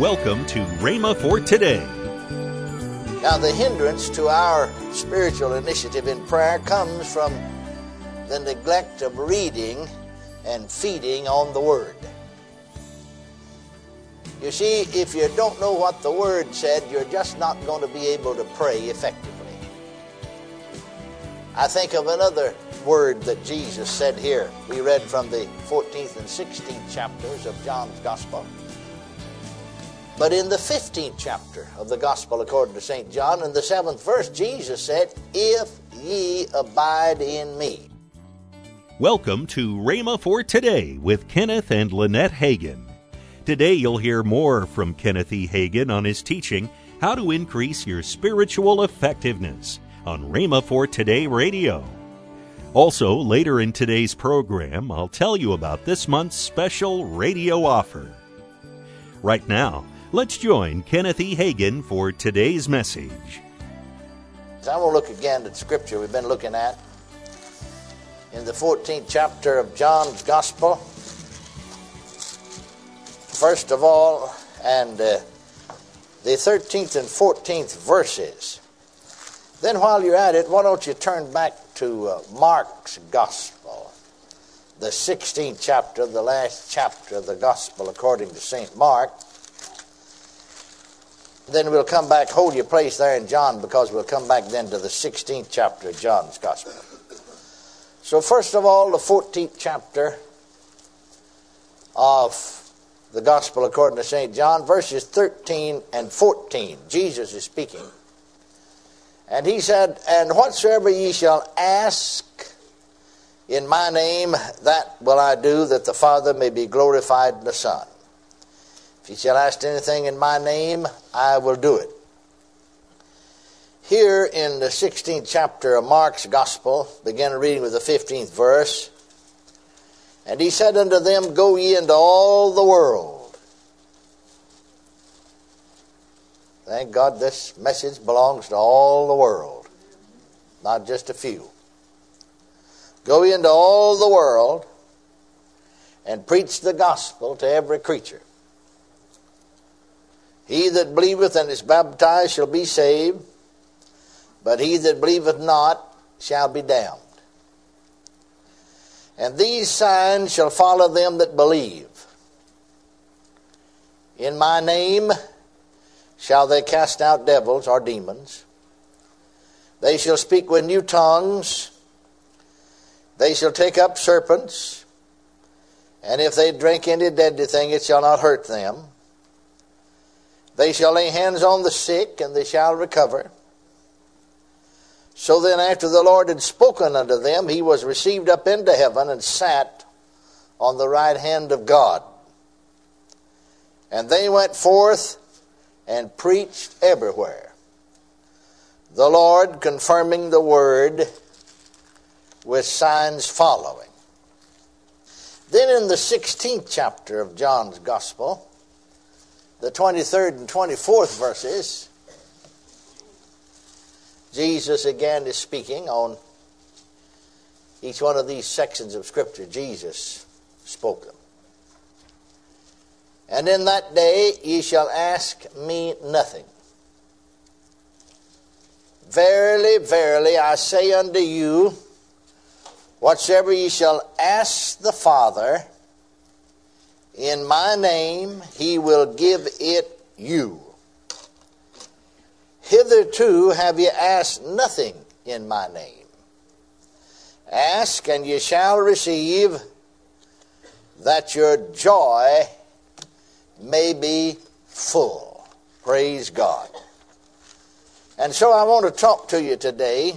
Welcome to Rhema for today. Now, the hindrance to our spiritual initiative in prayer comes from the neglect of reading and feeding on the Word. You see, if you don't know what the Word said, you're just not going to be able to pray effectively. I think of another word that Jesus said here. We read from the 14th and 16th chapters of John's Gospel. But in the 15th chapter of the Gospel according to St. John, in the seventh verse, Jesus said, If ye abide in me. Welcome to Rhema for Today with Kenneth and Lynette Hagin. Today you'll hear more from Kenneth E. Hagin on his teaching, How to Increase Your Spiritual Effectiveness, on Rhema for Today Radio. Also, later in today's program, I'll tell you about this month's special radio offer. Right now, let's join Kenneth E. Hagin for today's message. I will look again at scripture we've been looking at in the 14th chapter of John's Gospel. First of all, and uh, the 13th and 14th verses. Then, while you're at it, why don't you turn back to uh, Mark's Gospel, the 16th chapter, the last chapter of the Gospel according to St. Mark. Then we'll come back, hold your place there in John, because we'll come back then to the 16th chapter of John's Gospel. So, first of all, the 14th chapter of the Gospel according to St. John, verses 13 and 14. Jesus is speaking. And he said, And whatsoever ye shall ask in my name, that will I do, that the Father may be glorified in the Son. If ye shall ask anything in my name, I will do it. Here in the 16th chapter of Mark's Gospel, begin reading with the 15th verse. And he said unto them, Go ye into all the world. Thank God this message belongs to all the world, not just a few. Go ye into all the world and preach the gospel to every creature. He that believeth and is baptized shall be saved, but he that believeth not shall be damned. And these signs shall follow them that believe. In my name shall they cast out devils or demons. They shall speak with new tongues. They shall take up serpents. And if they drink any deadly thing, it shall not hurt them. They shall lay hands on the sick, and they shall recover. So then, after the Lord had spoken unto them, he was received up into heaven and sat on the right hand of God. And they went forth and preached everywhere, the Lord confirming the word with signs following. Then in the 16th chapter of John's Gospel, the 23rd and 24th verses, Jesus again is speaking on each one of these sections of Scripture. Jesus spoke them. And in that day ye shall ask me nothing. Verily, verily, I say unto you, whatsoever ye shall ask the Father in my name, he will give it you. Hitherto have ye asked nothing in my name. Ask, and ye shall receive, that your joy may be full. Praise God. And so I want to talk to you today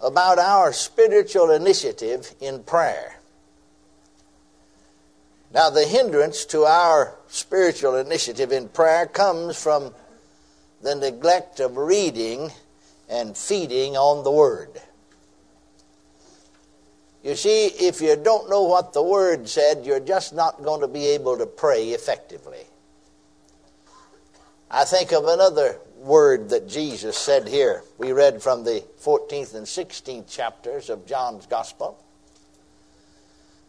about our spiritual initiative in prayer. Now, the hindrance to our spiritual initiative in prayer comes from the neglect of reading and feeding on the Word. You see, if you don't know what the Word said, you're just not going to be able to pray effectively. I think of another word that Jesus said here. We read from the 14th and 16th chapters of John's Gospel.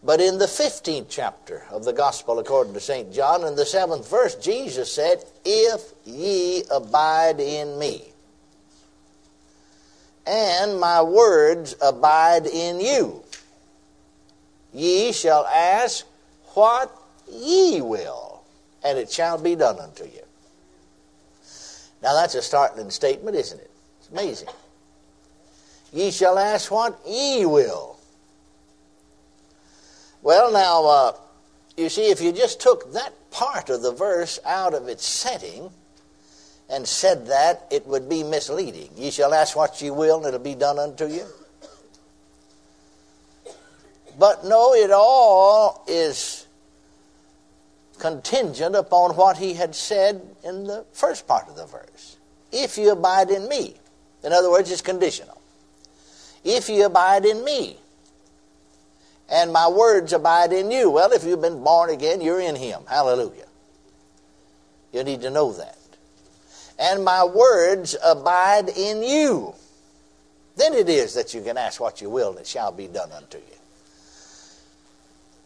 But in the 15th chapter of the Gospel according to St. John, in the seventh verse, Jesus said, If ye abide in me, and my words abide in you, ye shall ask what ye will, and it shall be done unto you. Now that's a startling statement, isn't it? It's amazing. Ye shall ask what ye will. Well, now, uh, you see, if you just took that part of the verse out of its setting and said that, it would be misleading. Ye shall ask what ye will, and it'll be done unto you. But no, it all is contingent upon what he had said in the first part of the verse. If you abide in me. In other words, it's conditional. If you abide in me, and my words abide in you. Well, if you've been born again, you're in him. Hallelujah. You need to know that. And my words abide in you. Then it is that you can ask what you will, and it shall be done unto you.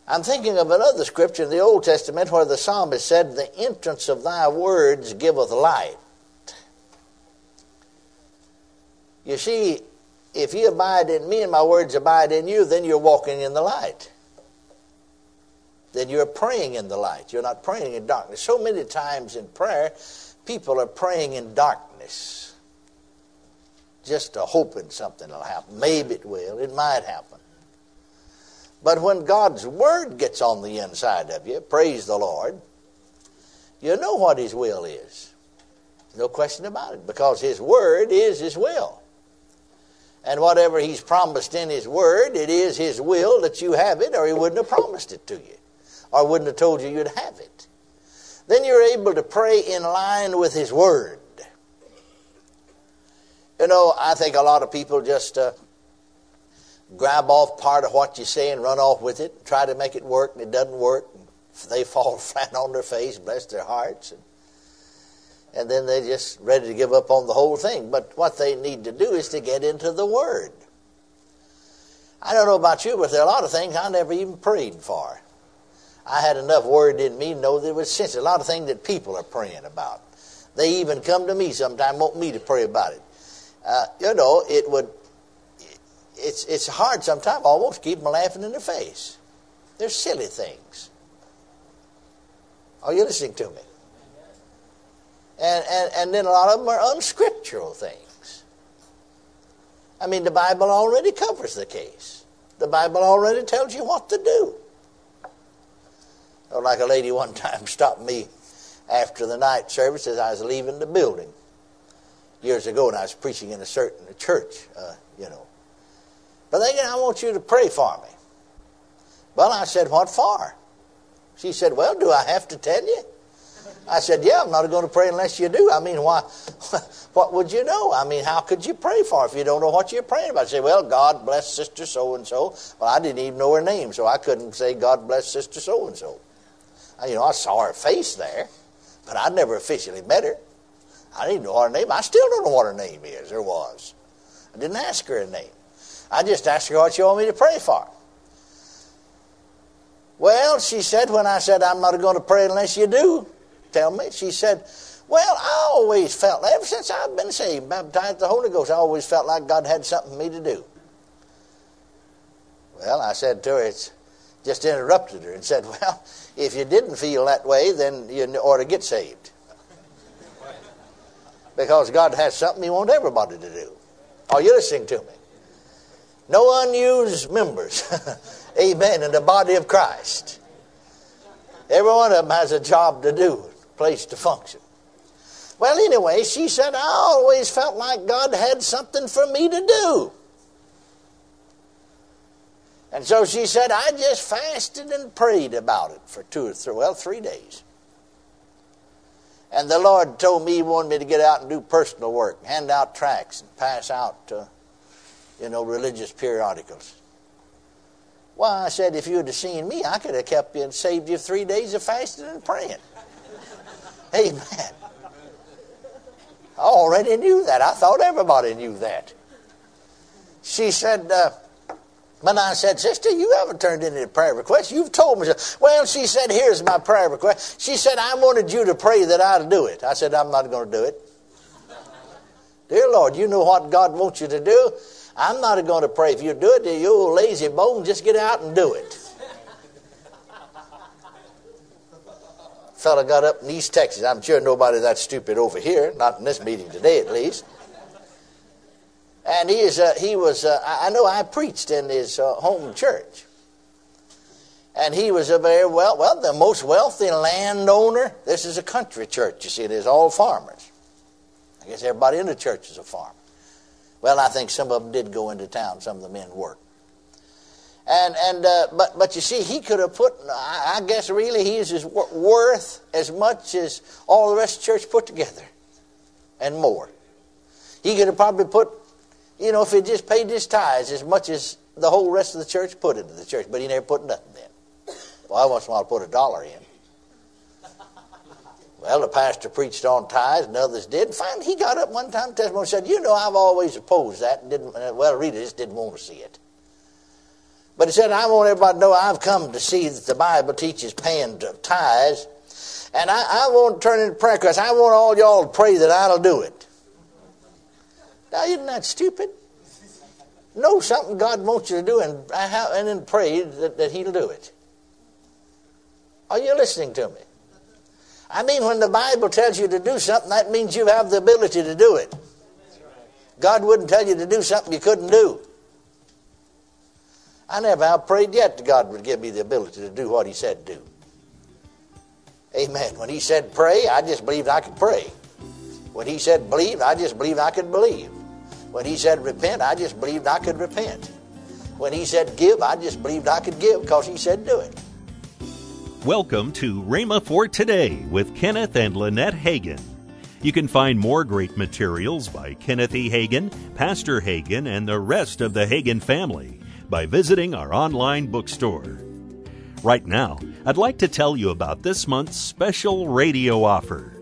I'm thinking of another scripture in the Old Testament where the psalmist said, The entrance of thy words giveth light. You see, if you abide in me and my words abide in you, then you're walking in the light. Then you're praying in the light. You're not praying in darkness. So many times in prayer, people are praying in darkness. Just hoping something will happen. Maybe it will. It might happen. But when God's Word gets on the inside of you, praise the Lord, you know what His will is. No question about it, because His Word is His will. And whatever He's promised in His Word, it is His will that you have it, or He wouldn't have promised it to you, or wouldn't have told you you'd have it. Then you're able to pray in line with His Word. You know, I think a lot of people just. Uh, grab off part of what you say and run off with it, try to make it work, and it doesn't work. And they fall flat on their face, bless their hearts, and, and then they're just ready to give up on the whole thing. But what they need to do is to get into the Word. I don't know about you, but there are a lot of things I never even prayed for. I had enough Word in me to know there was sense. A lot of things that people are praying about. They even come to me sometimes, want me to pray about it. Uh, you know, it would it's, it's hard sometimes almost keep them laughing in their face. They're silly things. Are you listening to me? And, and, and then a lot of them are unscriptural things. I mean, the Bible already covers the case. The Bible already tells you what to do. Or like a lady one time stopped me after the night service as I was leaving the building years ago, and I was preaching in a certain church, uh, you know. But they I want you to pray for me. Well, I said, What for? She said, Well, do I have to tell you? I said, Yeah, I'm not going to pray unless you do. I mean, why? What would you know? I mean, how could you pray for if you don't know what you're praying about? say, Well, God bless Sister so and so. Well, I didn't even know her name, so I couldn't say, God bless Sister so and so. You know, I saw her face there, but I'd never officially met her. I didn't know her name. I still don't know what her name is or was. I didn't ask her a name. I just asked her what she wanted me to pray for. Well, she said, when I said, I'm not going to pray unless you do tell me, she said, Well, I always felt, ever since I've been saved, baptized the Holy Ghost, I always felt like God had something for me to do. Well, I said to her, it's just interrupted her and said, Well, if you didn't feel that way, then you ought to get saved. Because God has something He wants everybody to do. Are you listening to me? No unused members. Amen. In the body of Christ. Every one of them has a job to do, place to function. Well, anyway, she said, I always felt like God had something for me to do. And so she said, I just fasted and prayed about it for two or three, well, three days. And the Lord told me He wanted me to get out and do personal work, hand out tracts and pass out uh, you know, religious periodicals. Well, I said, if you had seen me, I could have kept you and saved you three days of fasting and praying. Amen. I already knew that. I thought everybody knew that. She said, uh, But I said, Sister, you haven't turned in any prayer requests. You've told me. Well, she said, Here's my prayer request. She said, I wanted you to pray that I'd do it. I said, I'm not going to do it. Dear Lord, you know what God wants you to do. I'm not going to pray if you do it. You old lazy bone, just get out and do it. Fella got up in East Texas. I'm sure nobody that stupid over here, not in this meeting today at least. And he is, uh, he was, uh, I know I preached in his uh, home church. And he was a very well, well, the most wealthy landowner. This is a country church, you see, it is all farmers. I guess everybody in the church is a farmer. Well, I think some of them did go into town, some of the men worked. And, and uh, but, but you see, he could have put, I guess really he is worth as much as all the rest of the church put together and more. He could have probably put you know, if he just paid his tithes as much as the whole rest of the church put into the church, but he never put nothing in. Well, I once in a while put a dollar in. Well, the pastor preached on tithes, and others did. Finally, he got up one time, testimony, said, "You know, I've always opposed that, and didn't. Well, Rita just didn't want to see it." But he said, "I want everybody to know I've come to see that the Bible teaches paying tithes, and I, I want to turn into prayer because I want all y'all to pray that I'll do it." Now, isn't that stupid? Know something God wants you to do and, uh, and then pray that, that He'll do it. Are you listening to me? I mean, when the Bible tells you to do something, that means you have the ability to do it. God wouldn't tell you to do something you couldn't do. I never have prayed yet that God would give me the ability to do what He said to do. Amen. When He said pray, I just believed I could pray. When He said believe, I just believed I could believe. When he said repent, I just believed I could repent. When he said give, I just believed I could give because he said do it. Welcome to Rhema for Today with Kenneth and Lynette Hagin. You can find more great materials by Kenneth E. Hagin, Pastor Hagin, and the rest of the Hagin family by visiting our online bookstore. Right now, I'd like to tell you about this month's special radio offer.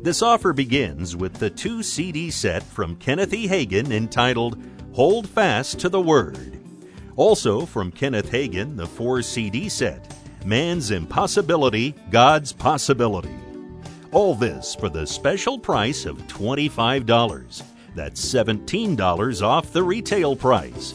This offer begins with the two CD set from Kenneth E. Hagin entitled Hold Fast to the Word. Also from Kenneth Hagin, the four CD set Man's Impossibility, God's Possibility. All this for the special price of $25. That's $17 off the retail price.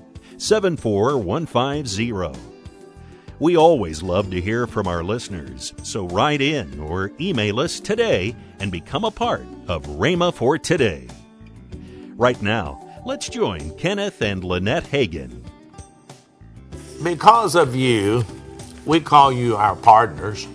74150. We always love to hear from our listeners, so write in or email us today and become a part of Rhema for Today. Right now, let's join Kenneth and Lynette Hagin. Because of you, we call you our partners.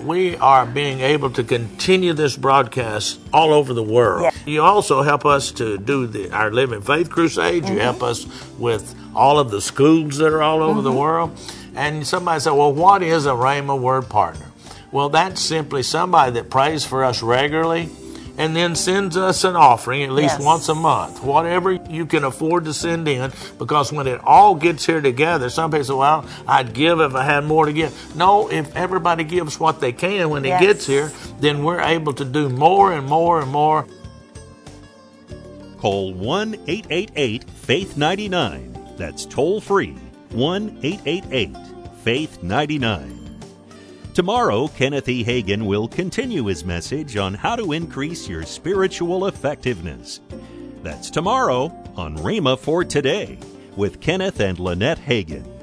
We are being able to continue this broadcast all over the world. Yeah. You also help us to do the, our Living Faith Crusade. Mm-hmm. You help us with all of the schools that are all over mm-hmm. the world. And somebody said, well, what is a Rhema word partner? Well, that's simply somebody that prays for us regularly and then sends us an offering at least yes. once a month, whatever you can afford to send in, because when it all gets here together, some people say, well, I'd give if I had more to give. No, if everybody gives what they can when yes. it gets here, then we're able to do more and more and more. Call 1 888 Faith 99. That's toll free 1 888 Faith 99. Tomorrow, Kenneth E. Hagin will continue his message on how to increase your spiritual effectiveness. That's tomorrow on Rhema for Today with Kenneth and Lynette Hagin.